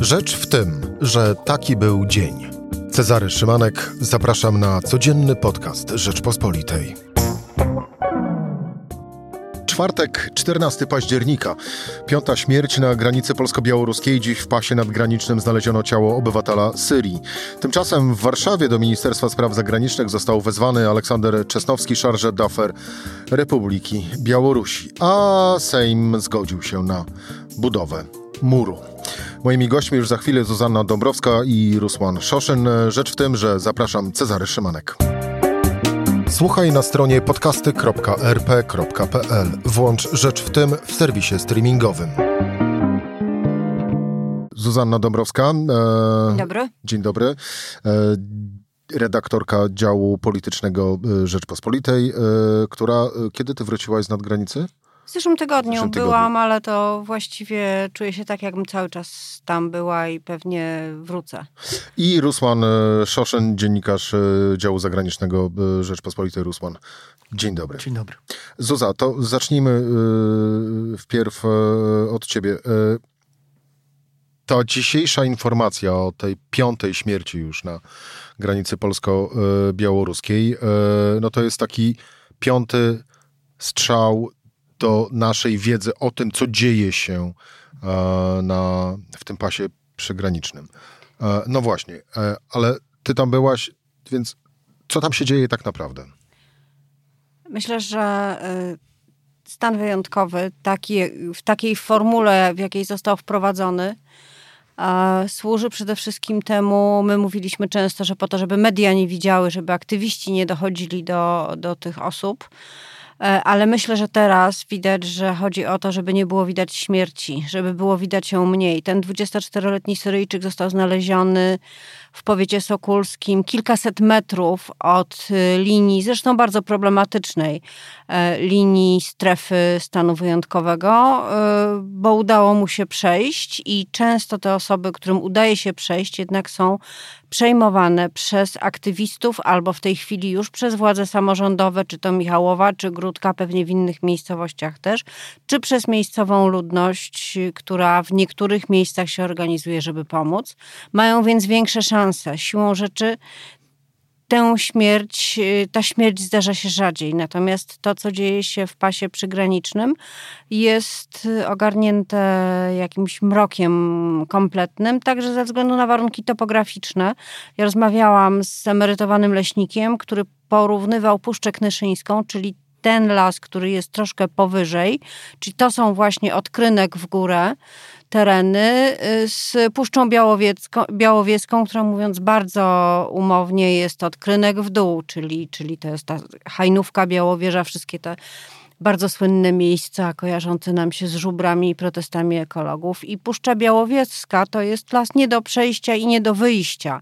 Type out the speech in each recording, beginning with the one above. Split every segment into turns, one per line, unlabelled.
Rzecz w tym, że taki był dzień. Cezary Szymanek, zapraszam na codzienny podcast Rzeczpospolitej. Czwartek, 14 października. Piąta śmierć na granicy polsko-białoruskiej. Dziś w pasie nadgranicznym znaleziono ciało obywatela Syrii. Tymczasem w Warszawie do Ministerstwa Spraw Zagranicznych został wezwany Aleksander Czesnowski, szarże dafer Republiki Białorusi. A Sejm zgodził się na budowę muru. Moimi gośćmi już za chwilę Zuzanna Dąbrowska i Rusłan Szoszyn. Rzecz w tym, że zapraszam Cezary Szymanek. Słuchaj na stronie podcasty.rp.pl. Włącz Rzecz w tym w serwisie streamingowym. Zuzanna Dąbrowska.
E, dobry.
Dzień dobry. E, redaktorka działu politycznego e, Rzeczpospolitej, e, która kiedy ty wróciłaś z nadgranicy?
W zeszłym tygodniu, w zeszłym tygodniu byłam, ale to właściwie czuję się tak, jakbym cały czas tam była i pewnie wrócę.
I Rusłan e, Szoszyn, dziennikarz e, działu zagranicznego e, Rzeczpospolitej Rusłan. Dzień dobry.
Dzień dobry.
Zuza, to zacznijmy wpierw od ciebie. Ta dzisiejsza informacja o tej piątej śmierci już na granicy polsko-białoruskiej, no to jest taki piąty strzał do naszej wiedzy o tym, co dzieje się e, na, w tym pasie przygranicznym. E, no właśnie, e, ale ty tam byłaś, więc co tam się dzieje tak naprawdę?
Myślę, że stan wyjątkowy taki, w takiej formule, w jakiej został wprowadzony, służy przede wszystkim temu, my mówiliśmy często, że po to, żeby media nie widziały, żeby aktywiści nie dochodzili do, do tych osób, ale myślę, że teraz widać, że chodzi o to, żeby nie było widać śmierci, żeby było widać ją mniej. Ten 24-letni Syryjczyk został znaleziony w powiecie sokulskim, kilkaset metrów od y, linii, zresztą bardzo problematycznej, e, linii strefy stanu wyjątkowego, e, bo udało mu się przejść i często te osoby, którym udaje się przejść, jednak są przejmowane przez aktywistów albo w tej chwili już przez władze samorządowe, czy to Michałowa, czy Grudka, pewnie w innych miejscowościach też, czy przez miejscową ludność, która w niektórych miejscach się organizuje, żeby pomóc. Mają więc większe szanse. Siłą rzeczy tę śmierć, ta śmierć zdarza się rzadziej. Natomiast to, co dzieje się w pasie przygranicznym, jest ogarnięte jakimś mrokiem kompletnym, także ze względu na warunki topograficzne. Ja rozmawiałam z emerytowanym leśnikiem, który porównywał Puszczę Knyszyńską, czyli ten las, który jest troszkę powyżej, czyli to są właśnie odkrynek w górę, tereny y, z Puszczą Białowieską, która mówiąc bardzo umownie jest odkrynek w dół, czyli, czyli to jest ta hajnówka Białowieża, wszystkie te bardzo słynne miejsca kojarzące nam się z żubrami i protestami ekologów. I Puszcza Białowieska to jest las nie do przejścia i nie do wyjścia.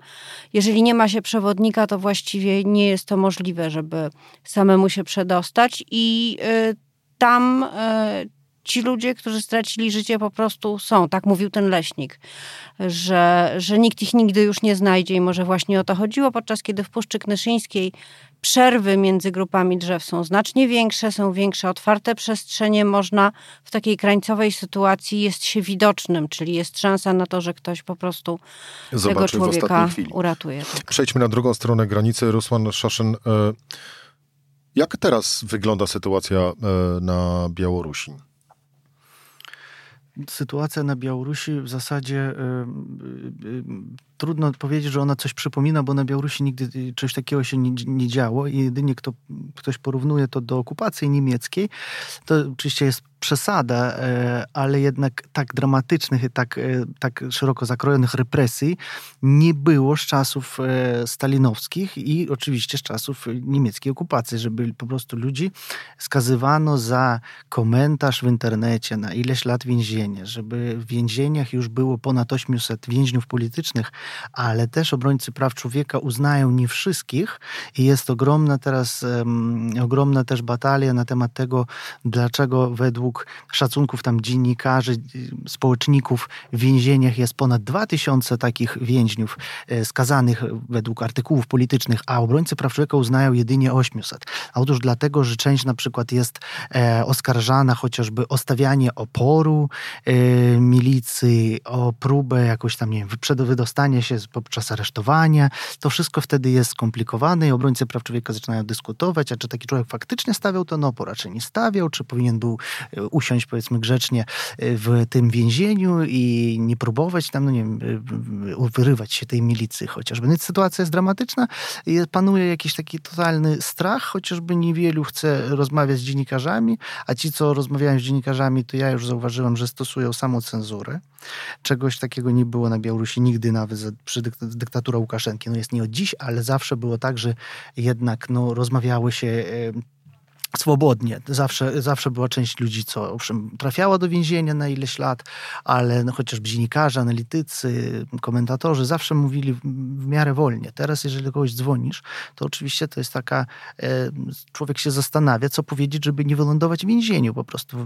Jeżeli nie ma się przewodnika, to właściwie nie jest to możliwe, żeby samemu się przedostać i y, tam y, ci ludzie, którzy stracili życie, po prostu są. Tak mówił ten leśnik, że, że nikt ich nigdy już nie znajdzie i może właśnie o to chodziło, podczas kiedy w Puszczy Knyszyńskiej przerwy między grupami drzew są znacznie większe, są większe otwarte przestrzenie, można w takiej krańcowej sytuacji jest się widocznym, czyli jest szansa na to, że ktoś po prostu Zobaczy tego człowieka uratuje. Tak.
Przejdźmy na drugą stronę granicy. Rusłan Szoszyn, e, jak teraz wygląda sytuacja e, na Białorusi?
Sytuacja na Białorusi w zasadzie trudno powiedzieć, że ona coś przypomina, bo na Białorusi nigdy coś takiego się nie, nie działo i jedynie kto, ktoś porównuje to do okupacji niemieckiej, to oczywiście jest przesada, e, ale jednak tak dramatycznych i tak, e, tak szeroko zakrojonych represji nie było z czasów e, stalinowskich i oczywiście z czasów niemieckiej okupacji, żeby po prostu ludzi skazywano za komentarz w internecie na ileś lat więzienia, żeby w więzieniach już było ponad 800 więźniów politycznych, ale też obrońcy praw człowieka uznają nie wszystkich i jest ogromna teraz, um, ogromna też batalia na temat tego, dlaczego według szacunków tam dziennikarzy, społeczników w więzieniach jest ponad 2000 takich więźniów skazanych według artykułów politycznych, a obrońcy praw człowieka uznają jedynie 800. A otóż dlatego, że część na przykład jest oskarżana chociażby o stawianie oporu milicji, o próbę jakoś tam, nie wiem, przed wydostania się podczas aresztowania. To wszystko wtedy jest skomplikowane i obrońcy praw człowieka zaczynają dyskutować, a czy taki człowiek faktycznie stawiał ten opór, a czy nie stawiał, czy powinien był e, usiąść powiedzmy grzecznie e, w tym więzieniu i nie próbować tam, no nie wiem, e, wyrywać się tej milicji chociażby. No sytuacja jest dramatyczna panuje jakiś taki totalny strach, chociażby niewielu chce rozmawiać z dziennikarzami, a ci, co rozmawiają z dziennikarzami, to ja już zauważyłem, że stosują samocenzurę. Czegoś takiego nie było na Białorusi nigdy, nawet przy dyktatura Łukaszenki. No jest nie od dziś, ale zawsze było tak, że jednak no, rozmawiały się swobodnie. Zawsze, zawsze była część ludzi, co owszem, trafiała do więzienia na ileś lat, ale no, chociażby dziennikarze, analitycy, komentatorzy zawsze mówili w, miarę wolnie. Teraz, jeżeli kogoś dzwonisz, to oczywiście to jest taka, e, człowiek się zastanawia, co powiedzieć, żeby nie wylądować w więzieniu. Po prostu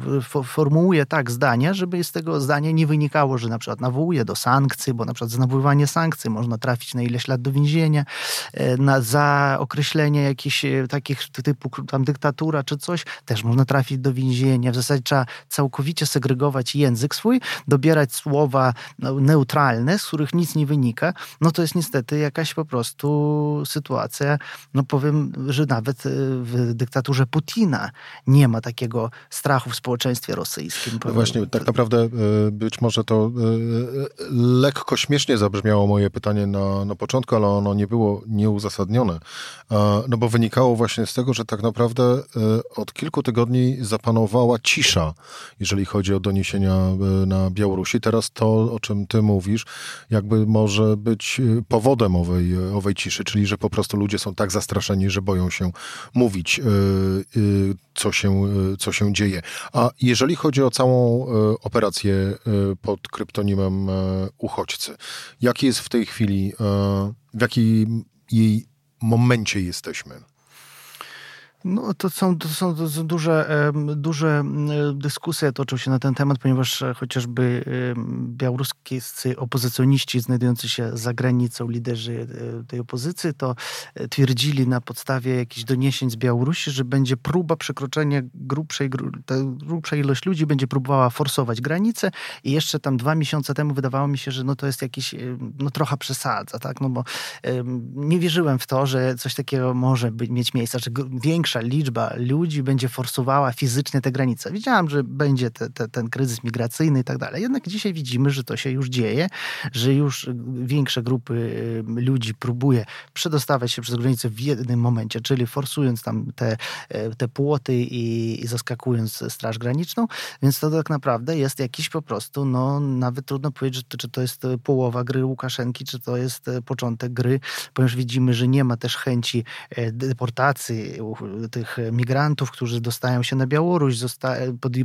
formułuje tak zdania, żeby z tego zdania nie wynikało, że na przykład nawołuje do sankcji, bo na przykład za nawoływanie sankcji można trafić na ileś lat do więzienia, e, na, za określenie jakichś e, takich typu tam dyktatury, czy coś, też można trafić do więzienia. W zasadzie trzeba całkowicie segregować język swój, dobierać słowa no, neutralne, z których nic nie wynika. No to jest niestety jakaś po prostu sytuacja, no powiem, że nawet y, w dyktaturze Putina nie ma takiego strachu w społeczeństwie rosyjskim.
No właśnie, tak naprawdę y, być może to y, lekko śmiesznie zabrzmiało moje pytanie na, na początku, ale ono nie było nieuzasadnione. No bo wynikało właśnie z tego, że tak naprawdę od kilku tygodni zapanowała cisza, jeżeli chodzi o doniesienia e, na Białorusi. Teraz to, o czym ty mówisz, jakby może być e, powodem owej, e, owej ciszy, czyli że po prostu ludzie są tak zastraszeni, że boją się mówić, co się, co się dzieje. A jeżeli chodzi o całą operację pod kryptonimem uchodźcy, jaki jest w tej chwili, w jakim jej momencie jesteśmy?
No, to są, to są, duże, duże dyskusje toczą się na ten temat, ponieważ e, chociażby białoruskie opozycjoniści znajdujący się za granicą, liderzy e, tej opozycji, to e, twierdzili na podstawie jakichś doniesień z Białorusi, że będzie próba przekroczenia grubszej, grubsza ilość ludzi będzie próbowała forsować granicę i jeszcze tam dwa miesiące temu wydawało mi się, że no to jest jakiś, no trochę przesadza, tak, no bo nie wierzyłem w to, że coś takiego może mieć miejsce, że większa większa liczba ludzi będzie forsowała fizycznie te granice. Wiedziałam, że będzie te, te, ten kryzys migracyjny i tak dalej. Jednak dzisiaj widzimy, że to się już dzieje, że już większe grupy y, ludzi próbuje przedostawać się przez granicę w jednym momencie, czyli forsując tam te, e, te płoty i, i zaskakując Straż Graniczną. Więc to tak naprawdę jest jakiś po prostu, no nawet trudno powiedzieć, czy to jest połowa gry Łukaszenki, czy to jest e, początek gry, ponieważ widzimy, że nie ma też chęci e, deportacji tych migrantów, którzy dostają się na Białoruś,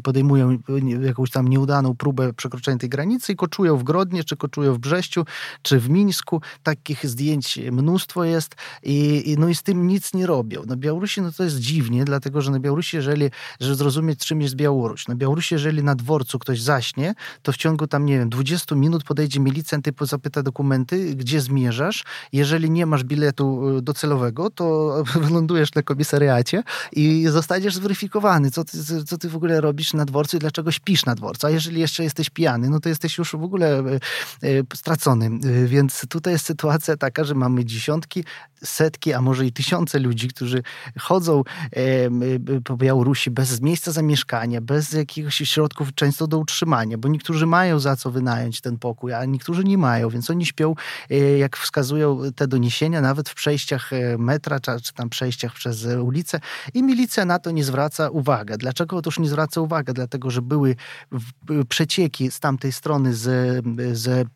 podejmują jakąś tam nieudaną próbę przekroczenia tej granicy i koczują w Grodnie, czy koczują w Brześciu, czy w Mińsku. Takich zdjęć mnóstwo jest i, no i z tym nic nie robią. Na Białorusi no to jest dziwnie, dlatego że na Białorusi, jeżeli, żeby zrozumieć czym jest Białoruś, na Białorusi, jeżeli na dworcu ktoś zaśnie, to w ciągu tam, nie wiem, 20 minut podejdzie milicjant i zapyta dokumenty, gdzie zmierzasz. Jeżeli nie masz biletu docelowego, to wylądujesz na komisariacie i zostaniesz zweryfikowany, co ty, co ty w ogóle robisz na dworcu i dlaczego śpisz na dworcu. A jeżeli jeszcze jesteś pijany, no to jesteś już w ogóle e, e, stracony. E, więc tutaj jest sytuacja taka, że mamy dziesiątki, setki, a może i tysiące ludzi, którzy chodzą po Białorusi bez miejsca zamieszkania, bez jakiegoś środków często do utrzymania, bo niektórzy mają za co wynająć ten pokój, a niektórzy nie mają, więc oni śpią, jak wskazują te doniesienia, nawet w przejściach metra, czy tam przejściach przez ulicę, i milicja na to nie zwraca uwagi. Dlaczego otóż nie zwraca uwagi? Dlatego, że były przecieki z tamtej strony z z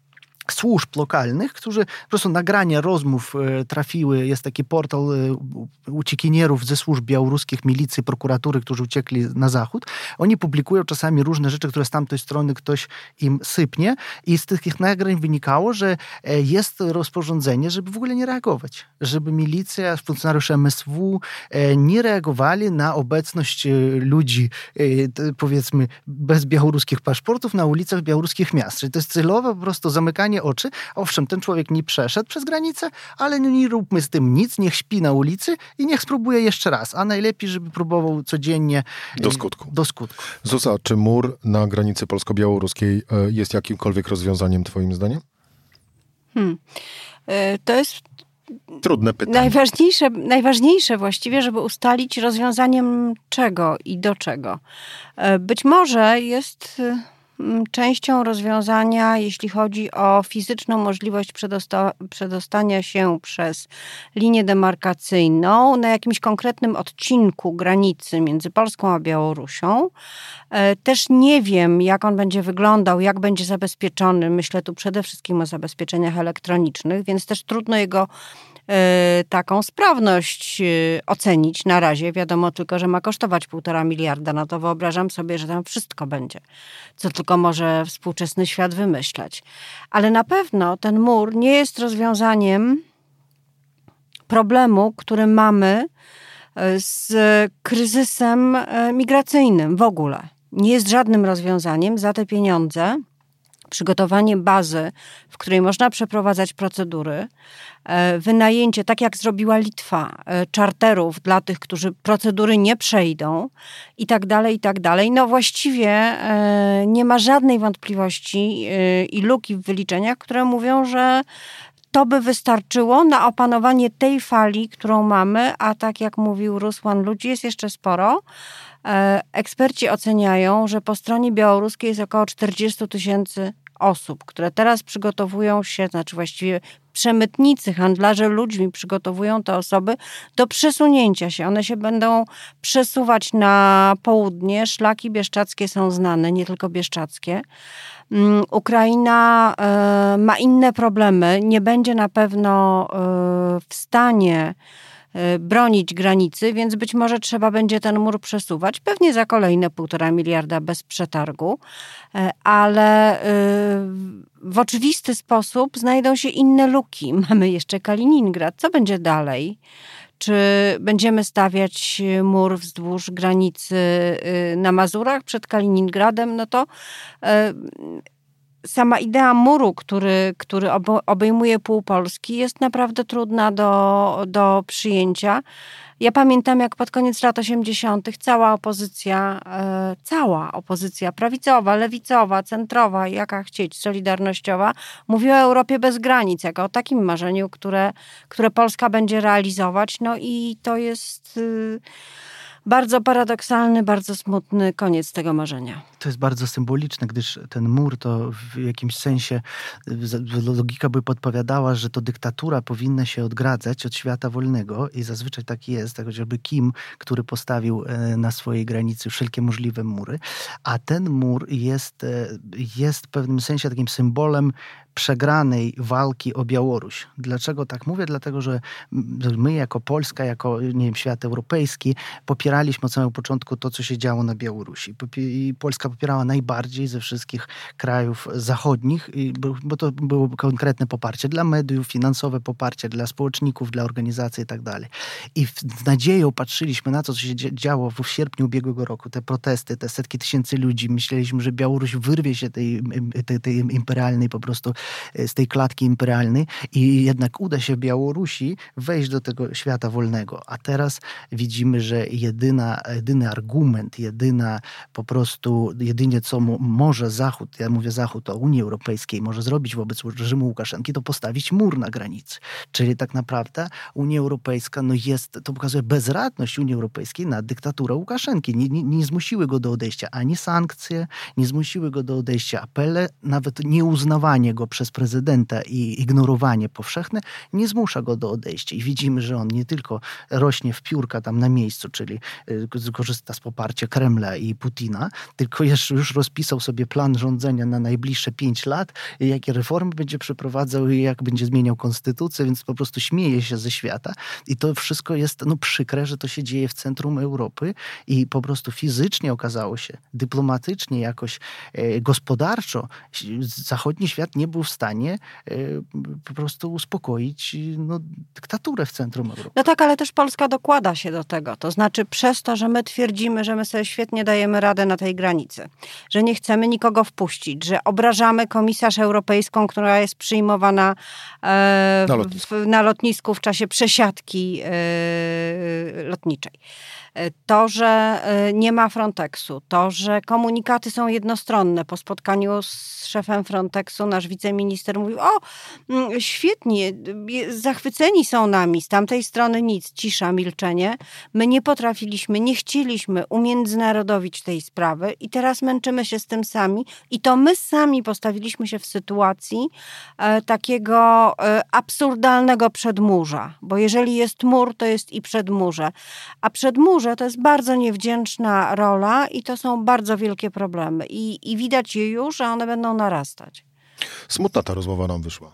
służb lokalnych, którzy po prostu nagrania rozmów trafiły, jest taki portal uciekinierów ze służb białoruskich, milicji, prokuratury, którzy uciekli na zachód. Oni publikują czasami różne rzeczy, które z tamtej strony ktoś im sypnie i z tych nagrań wynikało, że jest rozporządzenie, żeby w ogóle nie reagować, żeby milicja, funkcjonariusze MSW nie reagowali na obecność ludzi, powiedzmy, bez białoruskich paszportów na ulicach białoruskich miast. Czyli to jest celowe po prostu zamykanie oczy. Owszem, ten człowiek nie przeszedł przez granicę, ale nie róbmy z tym nic, niech śpi na ulicy i niech spróbuje jeszcze raz. A najlepiej, żeby próbował codziennie
do skutku.
Do skutku.
Zuza, czy mur na granicy polsko-białoruskiej e, jest jakimkolwiek rozwiązaniem twoim zdaniem?
Hmm. E, to jest
Trudne pytanie.
Najważniejsze, najważniejsze właściwie, żeby ustalić rozwiązaniem czego i do czego. E, być może jest częścią rozwiązania, jeśli chodzi o fizyczną możliwość przedosta przedostania się przez linię demarkacyjną na jakimś konkretnym odcinku granicy między Polską a Białorusią. E, też nie wiem, jak on będzie wyglądał, jak będzie zabezpieczony. Myślę tu przede wszystkim o zabezpieczeniach elektronicznych, więc też trudno jego taką sprawność e, ocenić na razie. Wiadomo tylko, że ma kosztować półtora miliarda. No to wyobrażam sobie, że tam wszystko będzie, co tylko może współczesny świat wymyślać. Ale na pewno ten mur nie jest rozwiązaniem problemu, który mamy e, z kryzysem migracyjnym w ogóle. Nie jest żadnym rozwiązaniem za te pieniądze przygotowanie bazy, w której można przeprowadzać procedury, e, wynajęcie, tak jak zrobiła Litwa, e, czarterów dla tych, którzy procedury nie przejdą i tak dalej, i tak dalej. No właściwie e, nie ma żadnej wątpliwości i luki w wyliczeniach, które mówią, że to by wystarczyło na opanowanie tej fali, którą mamy, a tak jak mówił Rusłan, ludzi jest jeszcze sporo. Eksperci oceniają, że po stronie białoruskiej jest około 40 tysięcy osób, które teraz przygotowują się, znaczy właściwie przemytnicy, handlarze ludźmi przygotowują te osoby do przesunięcia się. One się będą przesuwać na południe. Szlaki bieszczackie są znane, nie tylko bieszczackie. Mm, Ukraina e, ma inne problemy. Nie będzie na pewno e, w stanie bronić granicy, więc być może trzeba będzie ten mur przesuwać, pewnie za kolejne półtora miliarda bez przetargu, y, ale y, w oczywisty sposób znajdą się inne luki. Mamy jeszcze Kaliningrad. Co będzie dalej? Czy będziemy stawiać mur wzdłuż granicy na Mazurach przed Kaliningradem? No to sama idea muru, który, który obejmuje pół Polski, jest naprawdę trudna do, do przyjęcia. Ja pamiętam, jak pod koniec lat 80. cała opozycja, e, cała opozycja prawicowa, lewicowa, centrowa, jaka chcieć, solidarnościowa, mówiła o Europie bez granic, jako o takim marzeniu, które, które Polska będzie realizować. No i to jest. Y, bardzo paradoksalny, bardzo smutny koniec tego marzenia.
To jest bardzo symboliczne, gdyż ten mur to w jakimś sensie logika by podpowiadała, że to dyktatura powinna się odgradzać od świata wolnego i zazwyczaj tak jest, tak chociażby Kim, który postawił e, na swojej granicy wszelkie możliwe mury, a ten mur jest, e, jest w pewnym sensie takim symbolem przegranej walki o Białoruś. Dlaczego tak mówię? Dlatego, że my jako Polska, jako nie wiem, świat europejski popieraliśmy od samego początku to, co się działo na Białorusi. I Polska popierała najbardziej ze wszystkich krajów zachodnich, bo to było konkretne poparcie dla mediów, finansowe poparcie dla społeczników, dla organizacji i tak dalej. I z nadzieją patrzyliśmy na to, co się działo w sierpniu ubiegłego roku, te protesty, te setki tysięcy ludzi. Myśleliśmy, że Białoruś wyrwie się tej, tej, tej imperialnej po prostu z tej klatki imperialnej i jednak uda się Białorusi wejść do tego świata wolnego. A teraz widzimy, że jedyna, jedyny argument, jedyna po prostu, jedynie co może Zachód, ja mówię Zachód o Unii Europejskiej, może zrobić wobec reżimu Łukaszenki, to postawić mur na granicy. Czyli tak naprawdę Unia Europejska no jest, to pokazuje bezradność Unii Europejskiej na dyktaturę Łukaszenki. Nie, nie, nie zmusiły go do odejścia ani sankcje, nie zmusiły go do odejścia apele, nawet nieuznawanie go przez prezydenta i ignorowanie powszechne nie zmusza go do odejścia. I widzimy, że on nie tylko rośnie w piórka tam na miejscu, czyli y, korzysta z poparcia Kremla i Putina, tylko już, rozpisał sobie plan rządzenia na najbliższe pięć lat, jakie reformy będzie przeprowadzał i jak będzie zmieniał konstytucję, więc po prostu śmieje się ze świata. I to wszystko jest no, przykre, że to się dzieje w centrum Europy i po prostu fizycznie okazało się, dyplomatycznie, jakoś e, gospodarczo, zachodni świat nie był w stanie e, po prostu uspokoić no, dyktaturę w centrum Europy.
No tak, ale też Polska dokłada się do tego. To znaczy przez to, że my twierdzimy, że my sobie świetnie dajemy radę na tej granicy, że nie chcemy nikogo wpuścić, że obrażamy komisarz europejską, która jest przyjmowana e, na, lotnisku. W, na lotnisku w czasie przesiadki e, lotniczej. E, to, że e, nie ma Frontexu, to, że komunikaty są jednostronne. Po spotkaniu z szefem Frontexu nasz wiceminister mówił, o mm, świetnie, zachwyceni są nami, z tamtej strony nic, cisza, milczenie. My nie potrafiliśmy, nie chcieliśmy umiędzynarodowić tej sprawy i teraz męczymy się z tym sami i to my sami postawiliśmy się w sytuacji e, takiego e, absurdalnego przedmurza, bo jeżeli jest mur, to jest i przedmurze, a przedmurze to jest bardzo niewdzięczna rola i to są bardzo wielkie problemy. I, i widać je już, że one będą narastać.
Smutna ta rozmowa nam wyszła.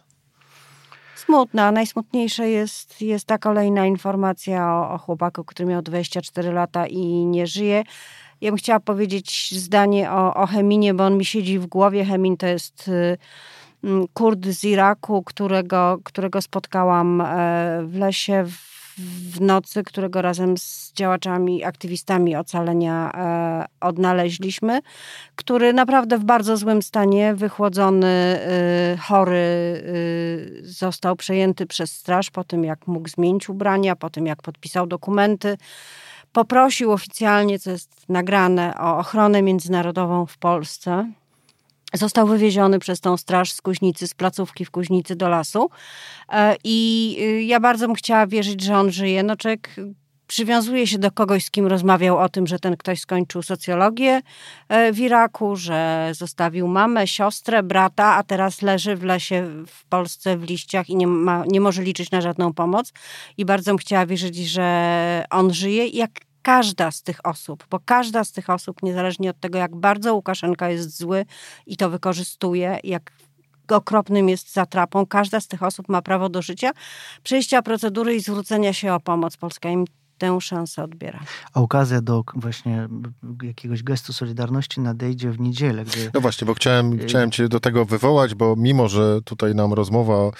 Smutna. Najsmutniejsza jest, jest ta kolejna informacja o, o chłopaku, który miał 24 lata i nie żyje. Ja bym chciała powiedzieć zdanie o, o Heminie, bo on mi siedzi w głowie. Hemin to jest y, mm, Kurd z Iraku, którego, którego spotkałam e, w lesie w w nocy, którego razem z działaczami, aktywistami ocalenia e, odnaleźliśmy, który naprawdę w bardzo złym stanie, wychłodzony, e, chory, e, został przejęty przez straż po tym, jak mógł zmienić ubrania, po tym, jak podpisał dokumenty. Poprosił oficjalnie, co jest nagrane, o ochronę międzynarodową w Polsce Został wywieziony przez tą straż z Kuźnicy, z placówki w Kuźnicy do lasu. E, I y, ja bardzo bym chciała wierzyć, że on żyje. No człowiek przywiązuje się do kogoś, z kim rozmawiał o tym, że ten ktoś skończył socjologię e, w Iraku, że zostawił mamę, siostrę, brata, a teraz leży w lesie w Polsce w liściach i nie, ma, nie może liczyć na żadną pomoc. I bardzo bym chciała wierzyć, że on żyje. Jak każda z tych osób, bo każda z tych osób, niezależnie od tego, jak bardzo Łukaszenka jest zły i to wykorzystuje, jak okropnym jest zatrapą, każda z tych osób ma prawo do życia, przejścia procedury i zwrócenia się o pomoc. Polska im tę szansę odbiera.
A okazja do właśnie jakiegoś gestu solidarności nadejdzie w niedzielę. Gdy...
No właśnie, bo chciałem, y- chciałem cię do tego wywołać, bo mimo, że tutaj nam rozmowa e,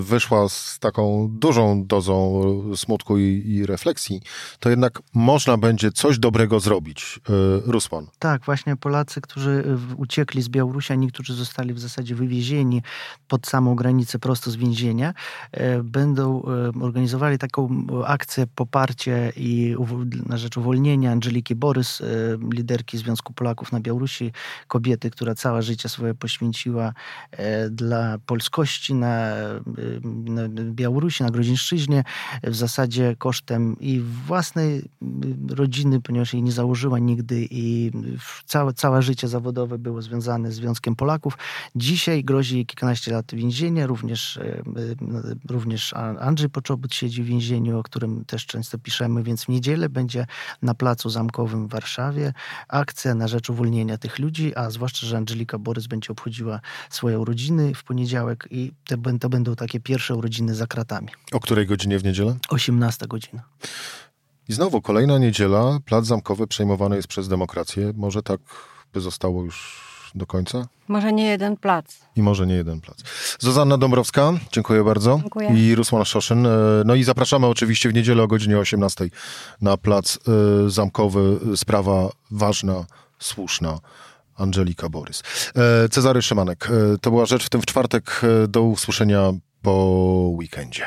wyszła z taką dużą dozą smutku i, i, refleksji, to jednak można będzie coś dobrego zrobić. E, Rusman.
Tak, właśnie Polacy, którzy uciekli z Białorusi, a niektórzy zostali w zasadzie wywiezieni pod samą granicę prosto z więzienia, e, będą e, organizowali taką akcję po poparcie i na rzecz uwolnienia Angeliki Borys, e, liderki Związku Polaków na Białorusi, kobiety, która całe życie swoje poświęciła e, dla polskości na, e, na Białorusi, na Grodzińszczyźnie, w zasadzie kosztem i własnej rodziny, ponieważ jej nie założyła nigdy i całe, całe życie zawodowe było związane z Związkiem Polaków. Dzisiaj grozi jej kilkanaście lat więzienia, również, również Andrzej Poczobut siedzi w więzieniu, o którym też często często piszemy, więc w niedzielę będzie na Placu Zamkowym w Warszawie akcja na rzecz uwolnienia tych ludzi, a zwłaszcza, że Angelika Borys będzie obchodziła swoje urodziny w poniedziałek i to, to będą takie pierwsze urodziny za kratami.
O której godzinie w niedzielę?
18 godzina.
I znowu kolejna niedziela, Plac Zamkowy przejmowany jest przez demokrację. Może tak by zostało już do końca?
Może nie jeden plac.
I może nie jeden plac. Zuzanna Dąbrowska, dziękuję bardzo.
Dziękuję.
I Rusłan Szoszyn. E, no i zapraszamy oczywiście w niedzielę o godzinie 18 na plac e, zamkowy. Sprawa ważna, słuszna. Angelika Borys. E, Cezary Szymanek. To była rzecz w tym w czwartek. Do usłyszenia po weekendzie.